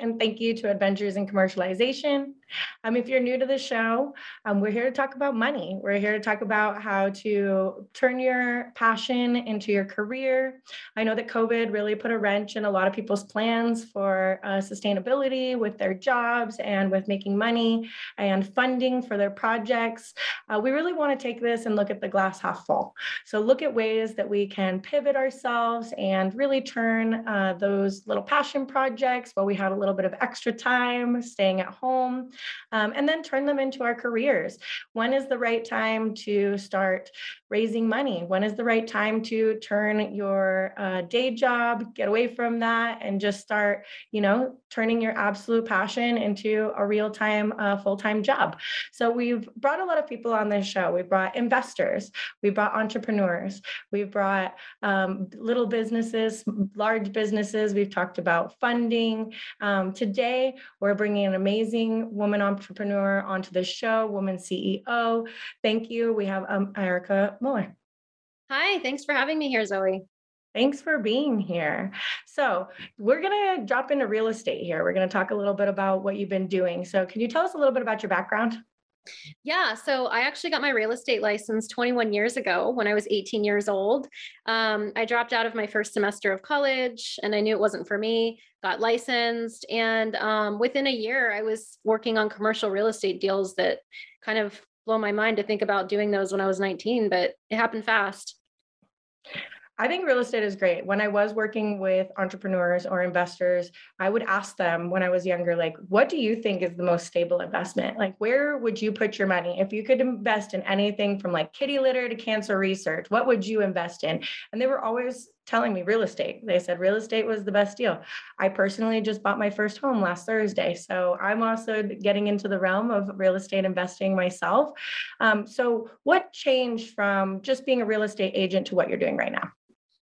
and thank you to Adventures in Commercialization. Um, if you're new to the show, um, we're here to talk about money. We're here to talk about how to turn your passion into your career. I know that COVID really put a wrench in a lot of people's plans for uh, sustainability with their jobs and with making money and funding for their projects. Uh, we really want to take this and look at the glass half full. So, look at ways that we can pivot ourselves and really turn uh, those little passion projects while we have a little bit of extra time staying at home um, and then turn them into our careers. When is the right time to start raising money? When is the right time to turn your uh, day job, get away from that, and just start, you know, turning your absolute passion into a real time, uh, full time job? So we've brought a lot of people on this show. We brought investors, we brought entrepreneurs, we've brought um, little businesses, large businesses. We've talked about funding. Um, today, we're bringing an amazing woman entrepreneur onto the show, woman CEO. Thank you. We have um, Erica Muller. Hi, thanks for having me here, Zoe. Thanks for being here. So, we're going to drop into real estate here. We're going to talk a little bit about what you've been doing. So, can you tell us a little bit about your background? Yeah, so I actually got my real estate license 21 years ago when I was 18 years old. Um, I dropped out of my first semester of college and I knew it wasn't for me, got licensed. And um, within a year, I was working on commercial real estate deals that kind of blow my mind to think about doing those when I was 19, but it happened fast. I think real estate is great. When I was working with entrepreneurs or investors, I would ask them when I was younger, like, what do you think is the most stable investment? Like, where would you put your money? If you could invest in anything from like kitty litter to cancer research, what would you invest in? And they were always telling me real estate. They said real estate was the best deal. I personally just bought my first home last Thursday. So I'm also getting into the realm of real estate investing myself. Um, so, what changed from just being a real estate agent to what you're doing right now?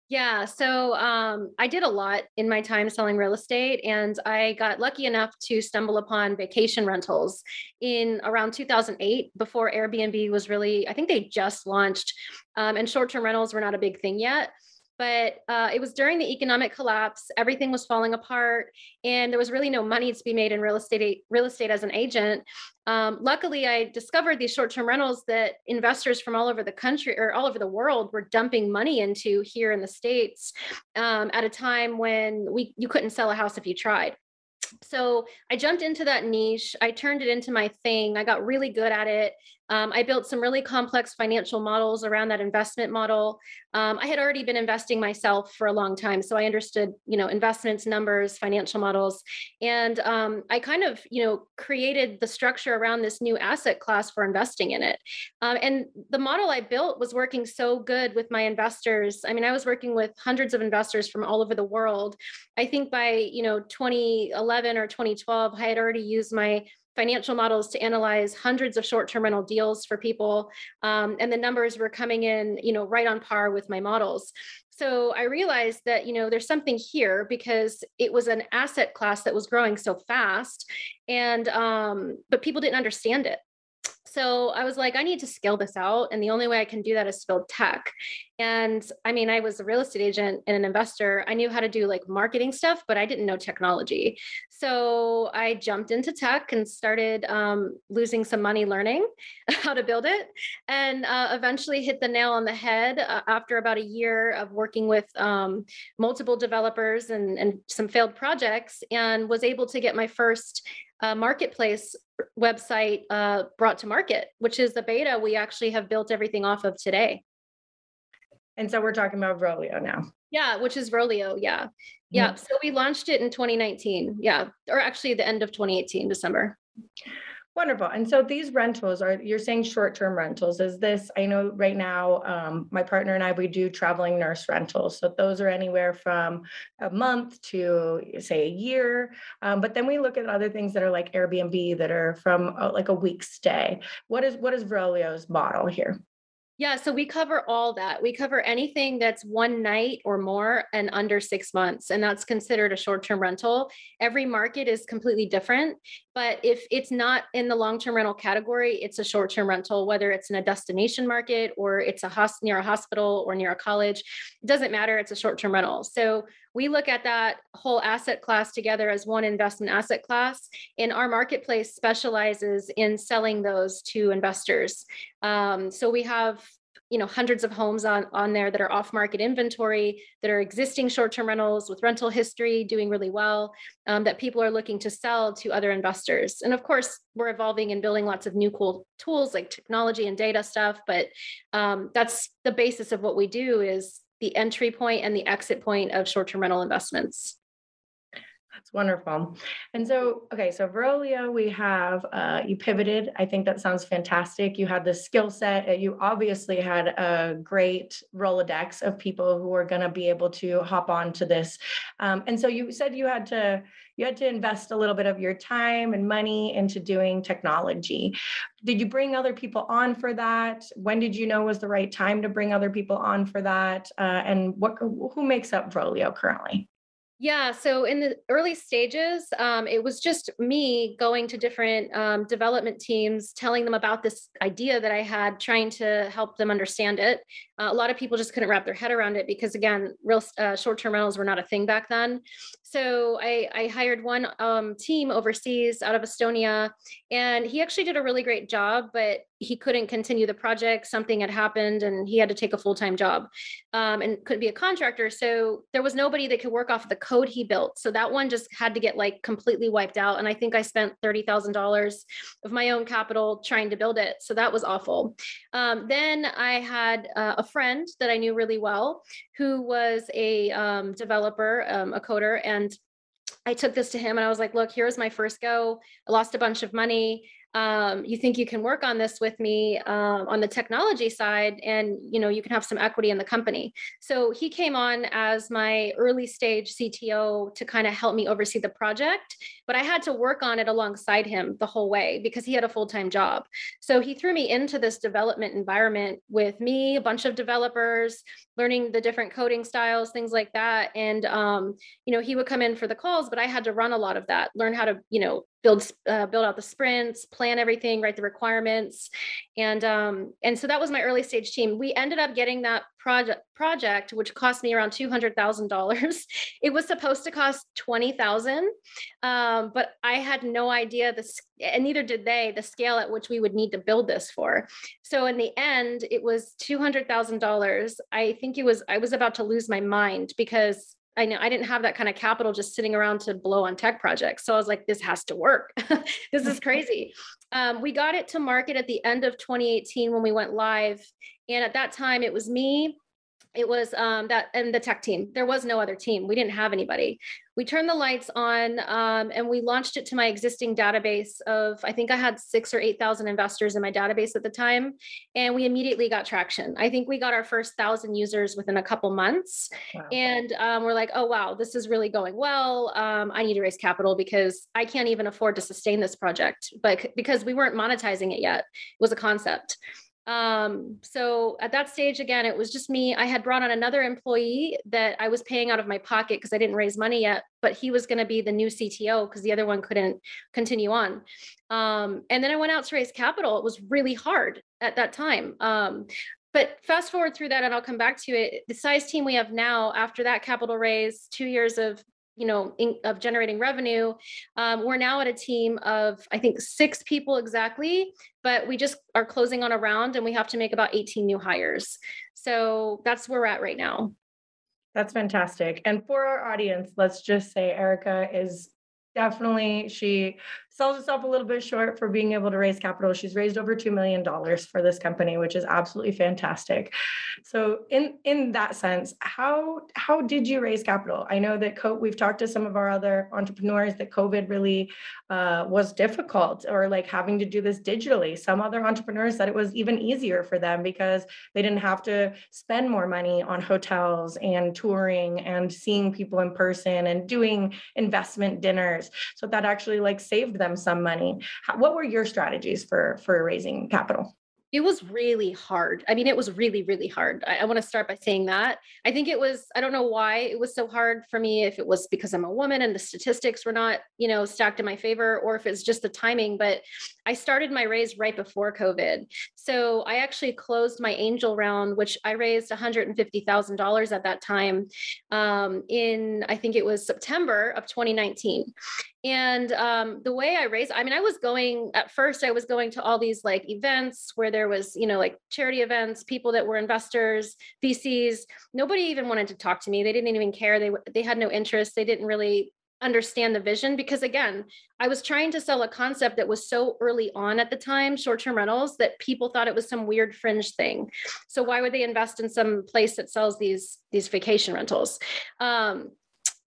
Yeah, so um, I did a lot in my time selling real estate, and I got lucky enough to stumble upon vacation rentals in around 2008 before Airbnb was really, I think they just launched, um, and short term rentals were not a big thing yet but uh, it was during the economic collapse everything was falling apart and there was really no money to be made in real estate real estate as an agent um, luckily i discovered these short-term rentals that investors from all over the country or all over the world were dumping money into here in the states um, at a time when we you couldn't sell a house if you tried so I jumped into that niche. I turned it into my thing. I got really good at it. Um, I built some really complex financial models around that investment model. Um, I had already been investing myself for a long time, so I understood, you know, investments, numbers, financial models, and um, I kind of, you know, created the structure around this new asset class for investing in it. Um, and the model I built was working so good with my investors. I mean, I was working with hundreds of investors from all over the world. I think by you know 2011 or 2012, I had already used my financial models to analyze hundreds of short-term rental deals for people um, and the numbers were coming in you know right on par with my models. So i realized that you know there's something here because it was an asset class that was growing so fast and um, but people didn't understand it so I was like, I need to scale this out. And the only way I can do that is to build tech. And I mean, I was a real estate agent and an investor. I knew how to do like marketing stuff, but I didn't know technology. So I jumped into tech and started um, losing some money learning how to build it. And uh, eventually hit the nail on the head uh, after about a year of working with um, multiple developers and, and some failed projects and was able to get my first uh, marketplace website uh, brought to market, which is the beta we actually have built everything off of today. And so we're talking about Vrolio now. Yeah, which is Vrolio. Yeah. Yeah. Mm-hmm. So we launched it in 2019. Yeah. Or actually the end of 2018, December. Wonderful. And so these rentals are, you're saying short term rentals. Is this, I know right now, um, my partner and I, we do traveling nurse rentals. So those are anywhere from a month to say a year. Um, but then we look at other things that are like Airbnb that are from uh, like a week stay. What is, what is Vrolio's model here? Yeah, so we cover all that. We cover anything that's one night or more and under six months, and that's considered a short term rental. Every market is completely different. But if it's not in the long-term rental category, it's a short-term rental, whether it's in a destination market or it's a host near a hospital or near a college. It doesn't matter. It's a short-term rental. So we look at that whole asset class together as one investment asset class. And our marketplace specializes in selling those to investors. Um, so we have you know hundreds of homes on on there that are off market inventory that are existing short term rentals with rental history doing really well um, that people are looking to sell to other investors and of course we're evolving and building lots of new cool tools like technology and data stuff but um, that's the basis of what we do is the entry point and the exit point of short term rental investments that's wonderful. And so, okay, so Vrolio, we have uh, you pivoted. I think that sounds fantastic. You had the skill set. Uh, you obviously had a great Rolodex of people who are going to be able to hop on to this. Um, and so you said you had to you had to invest a little bit of your time and money into doing technology. Did you bring other people on for that? When did you know was the right time to bring other people on for that? Uh, and what who makes up Vrolio currently? Yeah, so in the early stages, um, it was just me going to different um, development teams, telling them about this idea that I had, trying to help them understand it. Uh, a lot of people just couldn't wrap their head around it because, again, real uh, short-term rentals were not a thing back then. So I, I hired one um, team overseas out of Estonia, and he actually did a really great job, but he couldn't continue the project. Something had happened, and he had to take a full-time job, um, and couldn't be a contractor. So there was nobody that could work off the code he built. So that one just had to get like completely wiped out. And I think I spent thirty thousand dollars of my own capital trying to build it. So that was awful. Um, then I had uh, a friend that I knew really well who was a um, developer, um, a coder, and I took this to him and I was like, look, here's my first go. I lost a bunch of money um, you think you can work on this with me um, on the technology side and you know you can have some equity in the company. So he came on as my early stage cto to kind of help me oversee the project but i had to work on it alongside him the whole way because he had a full-time job. So he threw me into this development environment with me a bunch of developers learning the different coding styles things like that. And um, you know he would come in for the calls but i had to run a lot of that learn how to you know build uh, build out the sprints plan everything write the requirements. And um and so that was my early stage team. We ended up getting that project project which cost me around $200000 it was supposed to cost 20000 um, but i had no idea this and neither did they the scale at which we would need to build this for. So in the end it was $200000 i think it was i was about to lose my mind because I know I didn't have that kind of capital just sitting around to blow on tech projects. So I was like, this has to work. this is crazy. Um, we got it to market at the end of 2018 when we went live. And at that time, it was me, it was um, that and the tech team. There was no other team. We didn't have anybody. We turned the lights on um, and we launched it to my existing database of I think I had six or eight thousand investors in my database at the time, and we immediately got traction. I think we got our first thousand users within a couple months, wow. and um, we're like, oh wow, this is really going well. Um, I need to raise capital because I can't even afford to sustain this project, but because we weren't monetizing it yet, it was a concept. Um, so at that stage, again, it was just me. I had brought on another employee that I was paying out of my pocket because I didn't raise money yet, but he was going to be the new CTO because the other one couldn't continue on. Um, and then I went out to raise capital. It was really hard at that time. Um, but fast forward through that, and I'll come back to it. The size team we have now, after that capital raise, two years of you know in, of generating revenue. Um, we're now at a team of i think six people exactly but we just are closing on a round and we have to make about 18 new hires. So that's where we're at right now. That's fantastic. And for our audience let's just say erica is definitely she sells herself a little bit short for being able to raise capital. She's raised over $2 million for this company, which is absolutely fantastic. So in, in that sense, how, how did you raise capital? I know that co- we've talked to some of our other entrepreneurs that COVID really uh, was difficult or like having to do this digitally. Some other entrepreneurs said it was even easier for them because they didn't have to spend more money on hotels and touring and seeing people in person and doing investment dinners. So that actually like saved them some money. How, what were your strategies for for raising capital? it was really hard. I mean, it was really, really hard. I, I want to start by saying that. I think it was, I don't know why it was so hard for me, if it was because I'm a woman and the statistics were not, you know, stacked in my favor, or if it's just the timing. But I started my raise right before COVID. So I actually closed my angel round, which I raised $150,000 at that time um, in, I think it was September of 2019. And um, the way I raised, I mean, I was going at first, I was going to all these like events where there was, you know, like charity events, people that were investors, VCs. Nobody even wanted to talk to me. They didn't even care. They they had no interest. They didn't really understand the vision because again i was trying to sell a concept that was so early on at the time short-term rentals that people thought it was some weird fringe thing so why would they invest in some place that sells these these vacation rentals um,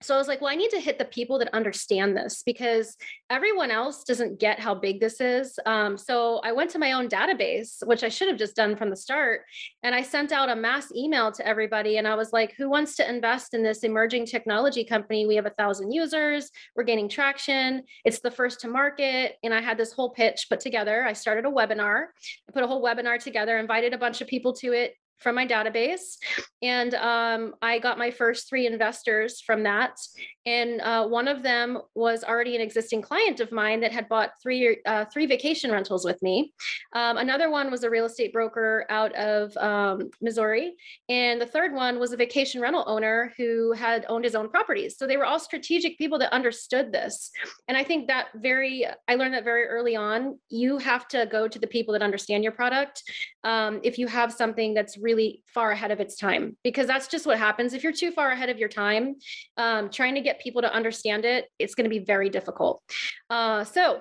so I was like, well, I need to hit the people that understand this because everyone else doesn't get how big this is. Um, so I went to my own database, which I should have just done from the start. And I sent out a mass email to everybody. And I was like, who wants to invest in this emerging technology company? We have a thousand users, we're gaining traction, it's the first to market. And I had this whole pitch put together. I started a webinar, I put a whole webinar together, invited a bunch of people to it from my database. And um, I got my first three investors from that. And uh, one of them was already an existing client of mine that had bought three uh, three vacation rentals with me. Um, another one was a real estate broker out of um, Missouri, and the third one was a vacation rental owner who had owned his own properties. So they were all strategic people that understood this. And I think that very I learned that very early on. You have to go to the people that understand your product. Um, if you have something that's really far ahead of its time, because that's just what happens if you're too far ahead of your time. Um, trying to get people to understand it, it's going to be very difficult. Uh, so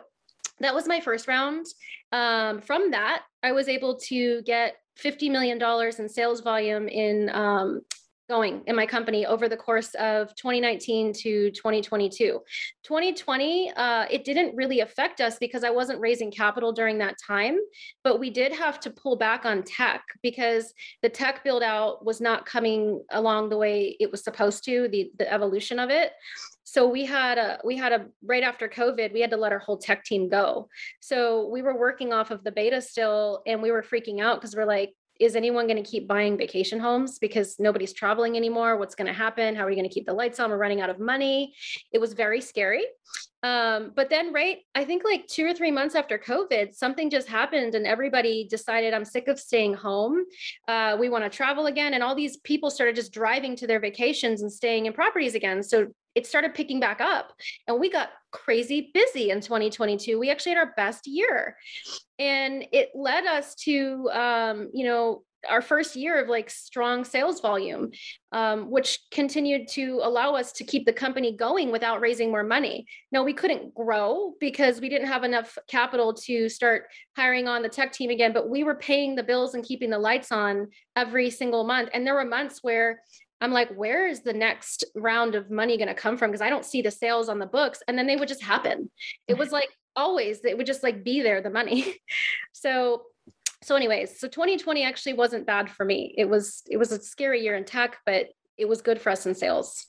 that was my first round. Um, from that, I was able to get $50 million in sales volume in um, going in my company over the course of 2019 to 2022 2020 uh, it didn't really affect us because i wasn't raising capital during that time but we did have to pull back on tech because the tech build out was not coming along the way it was supposed to the, the evolution of it. So we had a we had a right after covid we had to let our whole tech team go. So we were working off of the beta still and we were freaking out because we're like is anyone going to keep buying vacation homes because nobody's traveling anymore? What's going to happen? How are we going to keep the lights on? We're running out of money. It was very scary. Um, but then, right, I think like two or three months after COVID, something just happened and everybody decided I'm sick of staying home. Uh, we want to travel again. And all these people started just driving to their vacations and staying in properties again. So it started picking back up and we got crazy busy in 2022 we actually had our best year. And it led us to um, you know our first year of like strong sales volume um, which continued to allow us to keep the company going without raising more money. No we couldn't grow because we didn't have enough capital to start hiring on the tech team again but we were paying the bills and keeping the lights on every single month. And there were months where I'm like, where is the next round of money going to come from? Because I don't see the sales on the books. And then they would just happen. It was like always, it would just like be there, the money. so, so anyways, so 2020 actually wasn't bad for me. It was, it was a scary year in tech, but it was good for us in sales.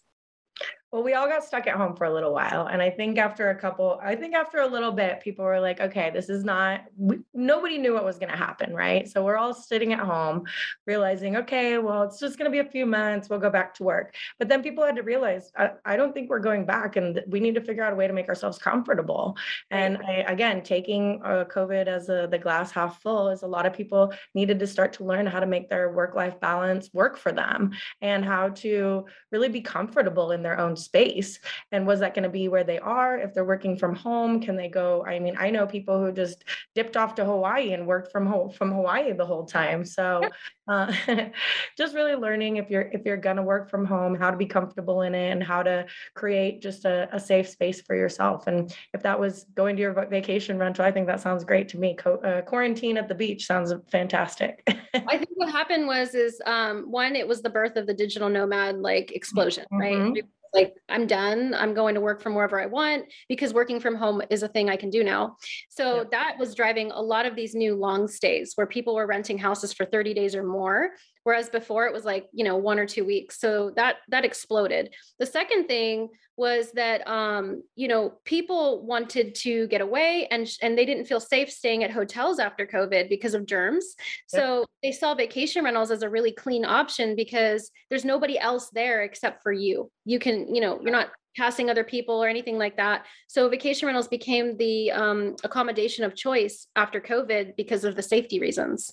Well, we all got stuck at home for a little while. And I think after a couple, I think after a little bit, people were like, okay, this is not, we, nobody knew what was going to happen. Right. So we're all sitting at home realizing, okay, well, it's just going to be a few months. We'll go back to work. But then people had to realize, I, I don't think we're going back and we need to figure out a way to make ourselves comfortable. And I, again, taking uh, COVID as a, the glass half full is a lot of people needed to start to learn how to make their work life balance work for them and how to really be comfortable in their own space and was that going to be where they are? If they're working from home can they go? I mean i know people who just dipped off to hawaii and worked from home from hawaii the whole time so uh, just really learning if you're if you're going to work from home how to be comfortable in it and how to create just a, a safe space for yourself and if that was going to your vacation rental i think that sounds great to me. Co- uh, quarantine at the beach sounds fantastic. I think what happened was is um, one it was the birth of the digital nomad like explosion mm-hmm. right like i'm done. I'm going to work from wherever i want because working from home is a thing i can do now. So yeah. that was driving a lot of these new long stays where people were renting houses for 30 days or more whereas before it was like you know one or two weeks. So that that exploded. The second thing was that um, you know people wanted to get away and and they didn't feel safe staying at hotels after covid because of germs. So they saw vacation rentals as a really clean option because there's nobody else there except for you. You can you know you're not passing other people or anything like that. So vacation rentals became the um, accommodation of choice after covid because of the safety reasons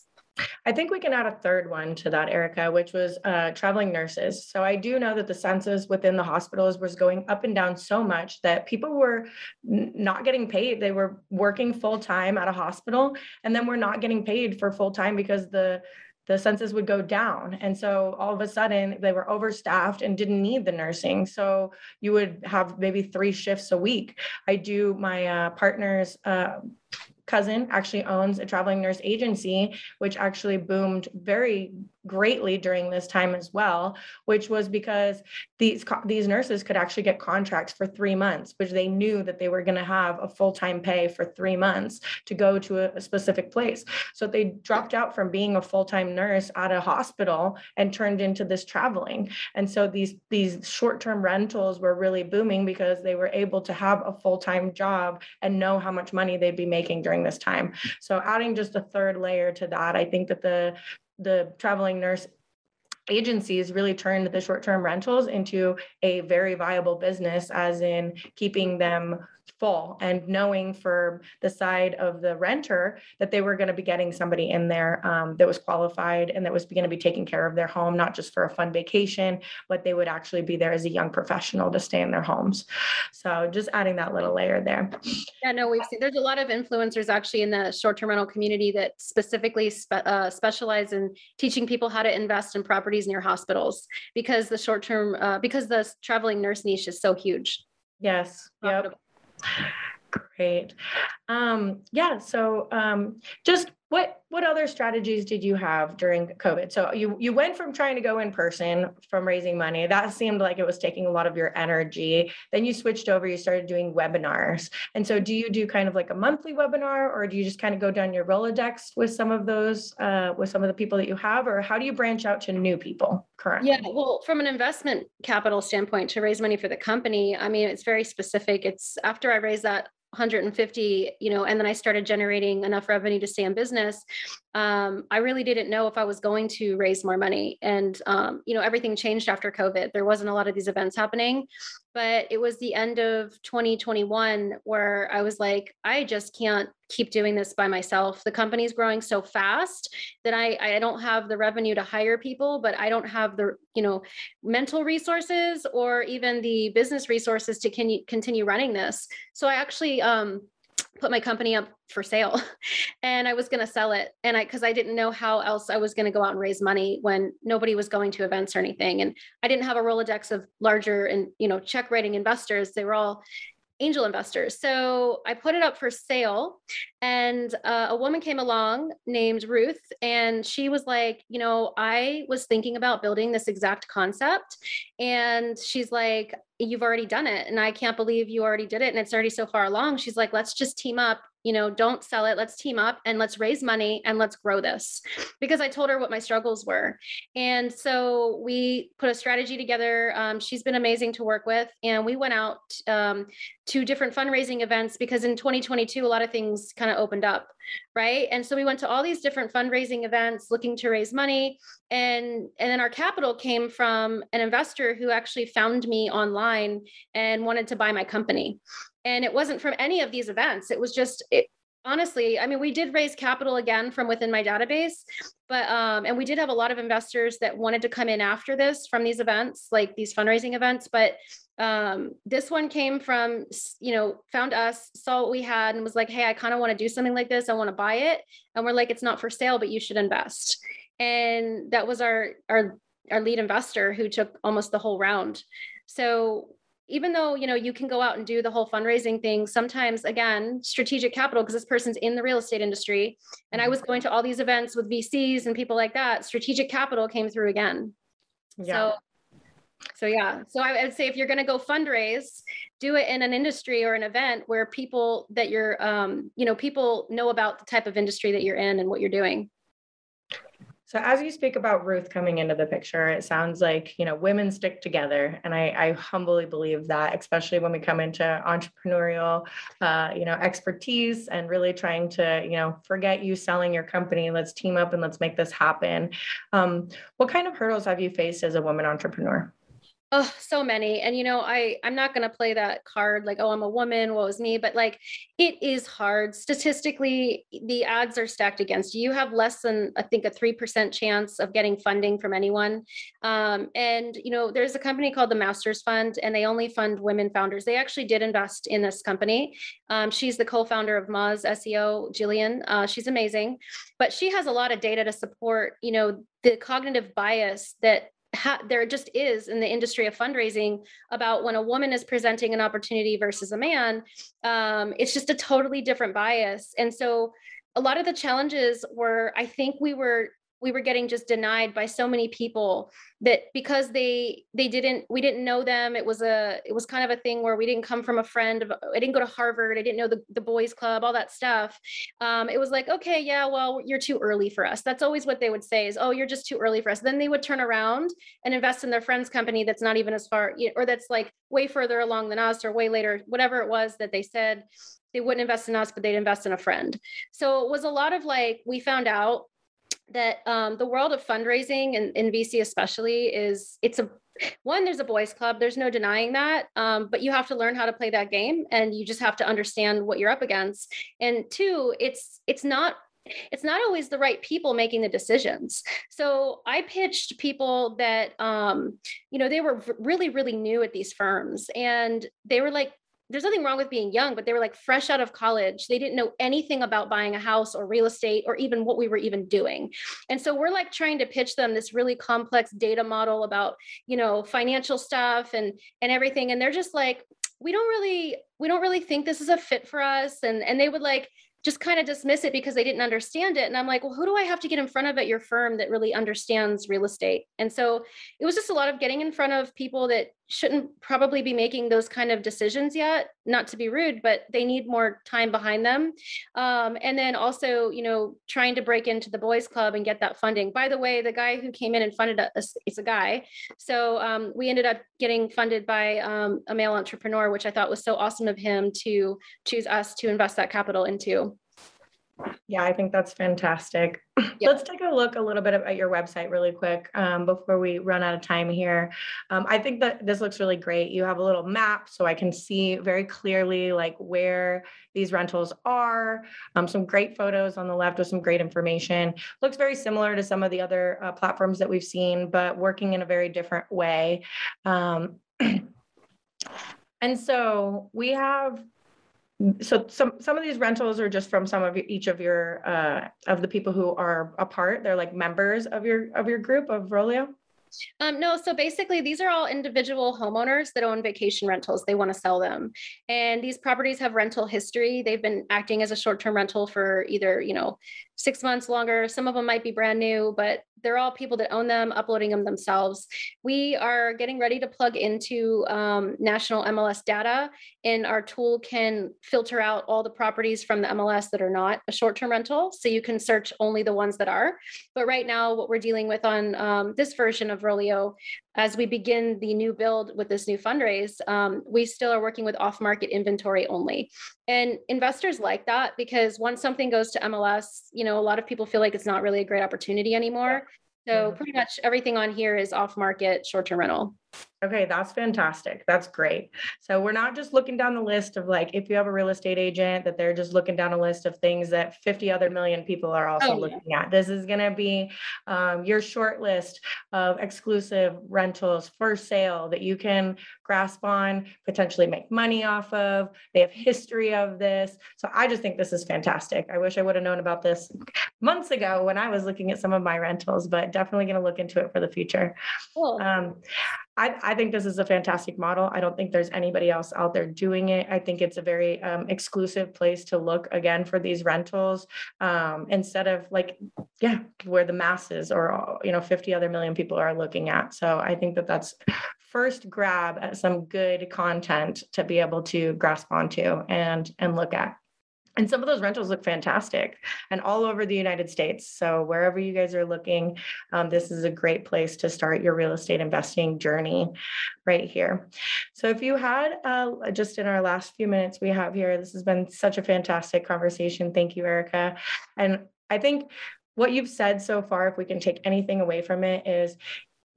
I think we can add a third one to that, Erica, which was uh, traveling nurses. So I do know that the census within the hospitals was going up and down so much that people were n- not getting paid. They were working full time at a hospital, and then we're not getting paid for full time because the the census would go down. And so all of a sudden they were overstaffed and didn't need the nursing. So you would have maybe three shifts a week. I do my uh, partner's uh, cousin actually owns a traveling nurse agency, which actually boomed very greatly during this time as well, which was because these these nurses could actually get contracts for three months, which they knew that they were going to have a full time pay for three months to go to a, a specific place. So they dropped out from being a full time nurse at a hospital and turned into this traveling. And so these these short term rentals were really booming because they were able to have a full time job and know how much money they'd be making during this time. So adding just a third layer to that, I think that the the traveling nurse agencies really turned the short-term rentals into a very viable business as in keeping them full and knowing for the side of the renter that they were going to be getting somebody in there um, that was qualified and that was going to be taking care of their home, not just for a fun vacation, but they would actually be there as a young professional to stay in their homes. So just adding that little layer there. Yeah, no, we've seen there's a lot of influencers actually in the short-term rental community that specifically spe- uh, specialize in teaching people how to invest in properties near hospitals because the short-term uh, because the traveling nurse niche is so huge. Yes. Yep. Great. Um, yeah. So um, just what what other strategies did you have during COVID? So you you went from trying to go in person from raising money. That seemed like it was taking a lot of your energy. Then you switched over, you started doing webinars. And so do you do kind of like a monthly webinar or do you just kind of go down your Rolodex with some of those uh, with some of the people that you have or how do you branch out to new people currently? Yeah, well, from an investment capital standpoint to raise money for the company, I mean, it's very specific. It's after I raised that 150 you know and then i started generating enough revenue to stay in business um, i really didn't know if i was going to raise more money. And um, you know everything changed after covid. There wasn't a lot of these events happening but it was the end of 2021 where I was like, I just can't keep doing this by myself. The company's growing so fast that I, I don't have the revenue to hire people, but I don't have the, you know, mental resources or even the business resources to continue, continue running this. So I actually um, put my company up for sale and I was going to sell it. And I, cause I didn't know how else I was going to go out and raise money when nobody was going to events or anything. And I didn't have a Rolodex of larger and, you know, check writing investors. They were all angel investors. So I put it up for sale, and uh, a woman came along named Ruth, and she was like, You know, I was thinking about building this exact concept. And she's like, You've already done it. And I can't believe you already did it. And it's already so far along. She's like, Let's just team up you know, don't sell it. Let's team up and let's raise money and let's grow this. Because I told her what my struggles were. And so we put a strategy together. Um, she's been amazing to work with. And we went out um, to different fundraising events because in 2022, a lot of things kind of opened up. Right. And so we went to all these different fundraising events looking to raise money. And, and then our capital came from an investor who actually found me online and wanted to buy my company and it wasn't from any of these events it was just it, honestly i mean we did raise capital again from within my database but um and we did have a lot of investors that wanted to come in after this from these events like these fundraising events but um this one came from you know found us saw what we had and was like hey i kind of want to do something like this. I want to buy it. And we're like it's not for sale but you should invest. And that was our our our lead investor who took almost the whole round. So even though you know you can go out and do the whole fundraising thing sometimes again strategic capital because this person's in the real estate industry and i mm-hmm. was going to all these events with vcs and people like that strategic capital came through again. Yeah. so so yeah so i would say if you're going to go fundraise do it in an industry or an event where people that you're um, you know people know about the type of industry that you're in and what you're doing So as you speak about Ruth coming into the picture, it sounds like, you know, women stick together. And I, I humbly believe that, especially when we come into entrepreneurial, uh, you know, expertise and really trying to, you know, forget you selling your company. Let's team up and let's make this happen. Um, what kind of hurdles have you faced as a woman entrepreneur? Oh, so many. And you know, I I'm not going to play that card like, oh, I'm a woman, what was me, but like it is hard. Statistically, the odds are stacked against you. You have less than I think a 3% chance of getting funding from anyone. Um, and you know, there's a company called the Masters Fund and they only fund women founders. They actually did invest in this company. Um, she's the co-founder of Moz SEO, Gillian. Uh, she's amazing, but she has a lot of data to support, you know, the cognitive bias that ha- there just is in the industry of fundraising about when a woman is presenting an opportunity versus a man um, it's just a totally different bias. And so a lot of the challenges were i think we were we were getting just denied by so many people that because they they didn't we didn't know them. It was a it was kind of a thing where we didn't come from a friend of, i didn't go to harvard. I didn't know the, the boys club all that stuff. Um, it was like okay yeah well you're too early for us. That's always what they would say is oh you're just too early for us. Then they would turn around and invest in their friend's company that's not even as far or that's like way further along than us or way later whatever it was that they said. They wouldn't invest in us but they'd invest in a friend. So it was a lot of like we found out that um, the world of fundraising and in VC especially is it's a one there's a boys club there's no denying that um, but you have to learn how to play that game and you just have to understand what you're up against. And two it's it's not it's not always the right people making the decisions. So i pitched people that um, you know they were really really new at these firms and they were like there's nothing wrong with being young, but they were like fresh out of college. They didn't know anything about buying a house or real estate or even what we were even doing. And so we're like trying to pitch them this really complex data model about, you know, financial stuff and and everything and they're just like we don't really we don't really think this is a fit for us and and they would like just kind of dismiss it because they didn't understand it. And I'm like, well, who do I have to get in front of at your firm that really understands real estate? And so it was just a lot of getting in front of people that shouldn't probably be making those kind of decisions yet not to be rude but they need more time behind them. Um, and then also you know trying to break into the boys club and get that funding. By the way the guy who came in and funded us it's a guy. So um, we ended up getting funded by um, a male entrepreneur which i thought was so awesome of him to choose us to invest that capital into yeah, I think that's fantastic. Yep. Let's take a look a little bit at your website really quick um, before we run out of time here. Um, I think that this looks really great. You have a little map so I can see very clearly like where these rentals are. Um, some great photos on the left with some great information. Looks very similar to some of the other uh, platforms that we've seen, but working in a very different way. Um, and so we have so some some of these rentals are just from some of each of your uh, of the people who are a part. They're like members of your of your group of Vrolio. Um, no, so basically, these are all individual homeowners that own vacation rentals. They want to sell them, and these properties have rental history. They've been acting as a short-term rental for either you know six months longer. Some of them might be brand new, but they're all people that own them, uploading them themselves. We are getting ready to plug into um, national MLS data, and our tool can filter out all the properties from the MLS that are not a short term rental. So you can search only the ones that are. But right now, what we're dealing with on um, this version of Vrolio, as we begin the new build with this new fundraise, um, we still are working with off market inventory only. And investors like that because once something goes to MLS, you know, a lot of people feel like it's not really a great opportunity anymore. So pretty much everything on here is off market short term rental. Okay, that's fantastic. That's great. So we're not just looking down the list of like if you have a real estate agent that they're just looking down a list of things that 50 other million people are also oh, looking yeah. at. This is going to be um, your short list of exclusive rentals for sale that you can grasp on, potentially make money off of. They have history of this. So I just think this is fantastic. I wish I would have known about this months ago when I was looking at some of my rentals, but definitely going to look into it for the future. Cool. Um, I, I, think this is a fantastic model. I don't think there's anybody else out there doing it. I think it's a very um, exclusive place to look again for these rentals um, instead of like, yeah, where the masses or, you know, 50 other million people are looking at. So I think that that's first grab at some good content to be able to grasp onto and and look at. And some of those rentals look fantastic and all over the United States. So, wherever you guys are looking, um, this is a great place to start your real estate investing journey right here. So, if you had uh, just in our last few minutes we have here, this has been such a fantastic conversation. Thank you, Erica. And I think what you've said so far, if we can take anything away from it, is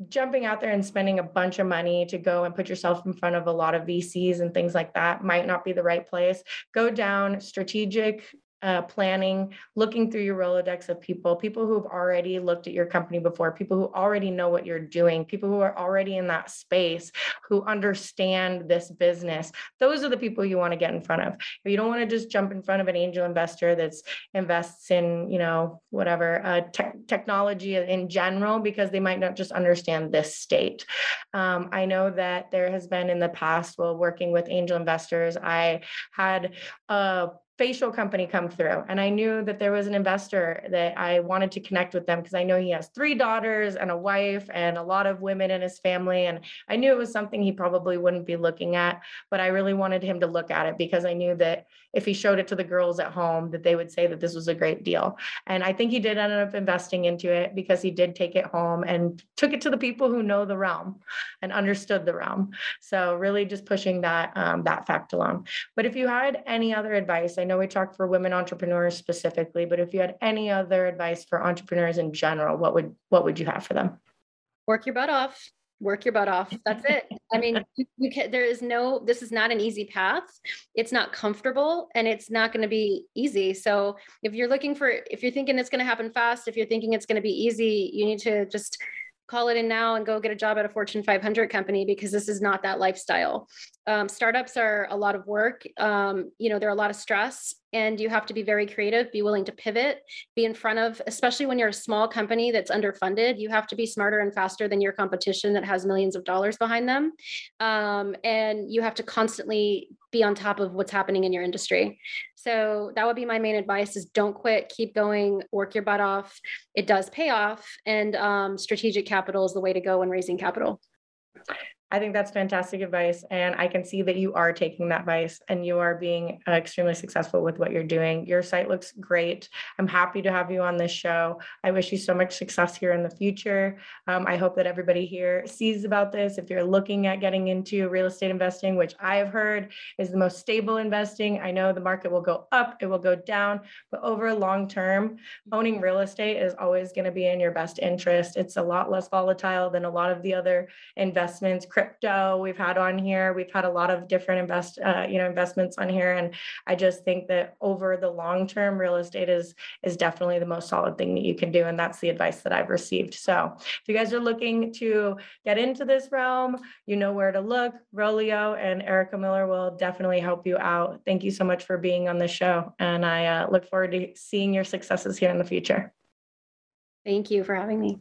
jumping out there and spending a bunch of money to go and put yourself in front of a lot of VCs and things like that might not be the right place. Go down strategic uh, planning, looking through your Rolodex of people, people who've already looked at your company before, people who already know what you're doing, people who are already in that space, who understand this business. Those are the people you want to get in front of. You don't want to just jump in front of an angel investor that's invests in, you know, whatever uh, te- technology in general, because they might not just understand this state. Um, I know that there has been in the past, while working with angel investors, I had a facial company come through. And i knew that there was an investor that i wanted to connect with them because i know he has three daughters and a wife and a lot of women in his family. And i knew it was something he probably wouldn't be looking at but i really wanted him to look at it because i knew that if he showed it to the girls at home that they would say that this was a great deal. And i think he did end up investing into it because he did take it home and took it to the people who know the realm and understood the realm. So really just pushing that um, that fact along. But if you had any other advice I know we talked for women entrepreneurs specifically, but if you had any other advice for entrepreneurs in general, what would what would you have for them? Work your butt off. Work your butt off. That's it. I mean, you can, there is no. This is not an easy path. It's not comfortable, and it's not going to be easy. So, if you're looking for, if you're thinking it's going to happen fast, if you're thinking it's going to be easy, you need to just call it in now and go get a job at a Fortune 500 company because this is not that lifestyle. Um, startups are a lot of work. Um, you know, they're a lot of stress and you have to be very creative, be willing to pivot, be in front of, especially when you're a small company that's underfunded, you have to be smarter and faster than your competition that has millions of dollars behind them. Um, and you have to constantly be on top of what's happening in your industry. So that would be my main advice is don't quit, keep going, work your butt off. It does pay off. And um, strategic capital is the way to go when raising capital. I think that's fantastic advice. And I can see that you are taking that advice and you are being uh, extremely successful with what you're doing. Your site looks great. I'm happy to have you on this show. I wish you so much success here in the future. Um, I hope that everybody here sees about this. If you're looking at getting into real estate investing, which I have heard is the most stable investing, I know the market will go up, it will go down, but over long term, owning real estate is always going to be in your best interest. It's a lot less volatile than a lot of the other investments crypto we've had on here. We've had a lot of different invest, uh, you know, investments on here, and I just think that over the long term, real estate is is definitely the most solid thing that you can do, and that's the advice that I've received. So if you guys are looking to get into this realm, you know where to look. Vrolio and Erica Miller will definitely help you out. Thank you so much for being on the show, and I uh, look forward to seeing your successes here in the future. Thank you for having me.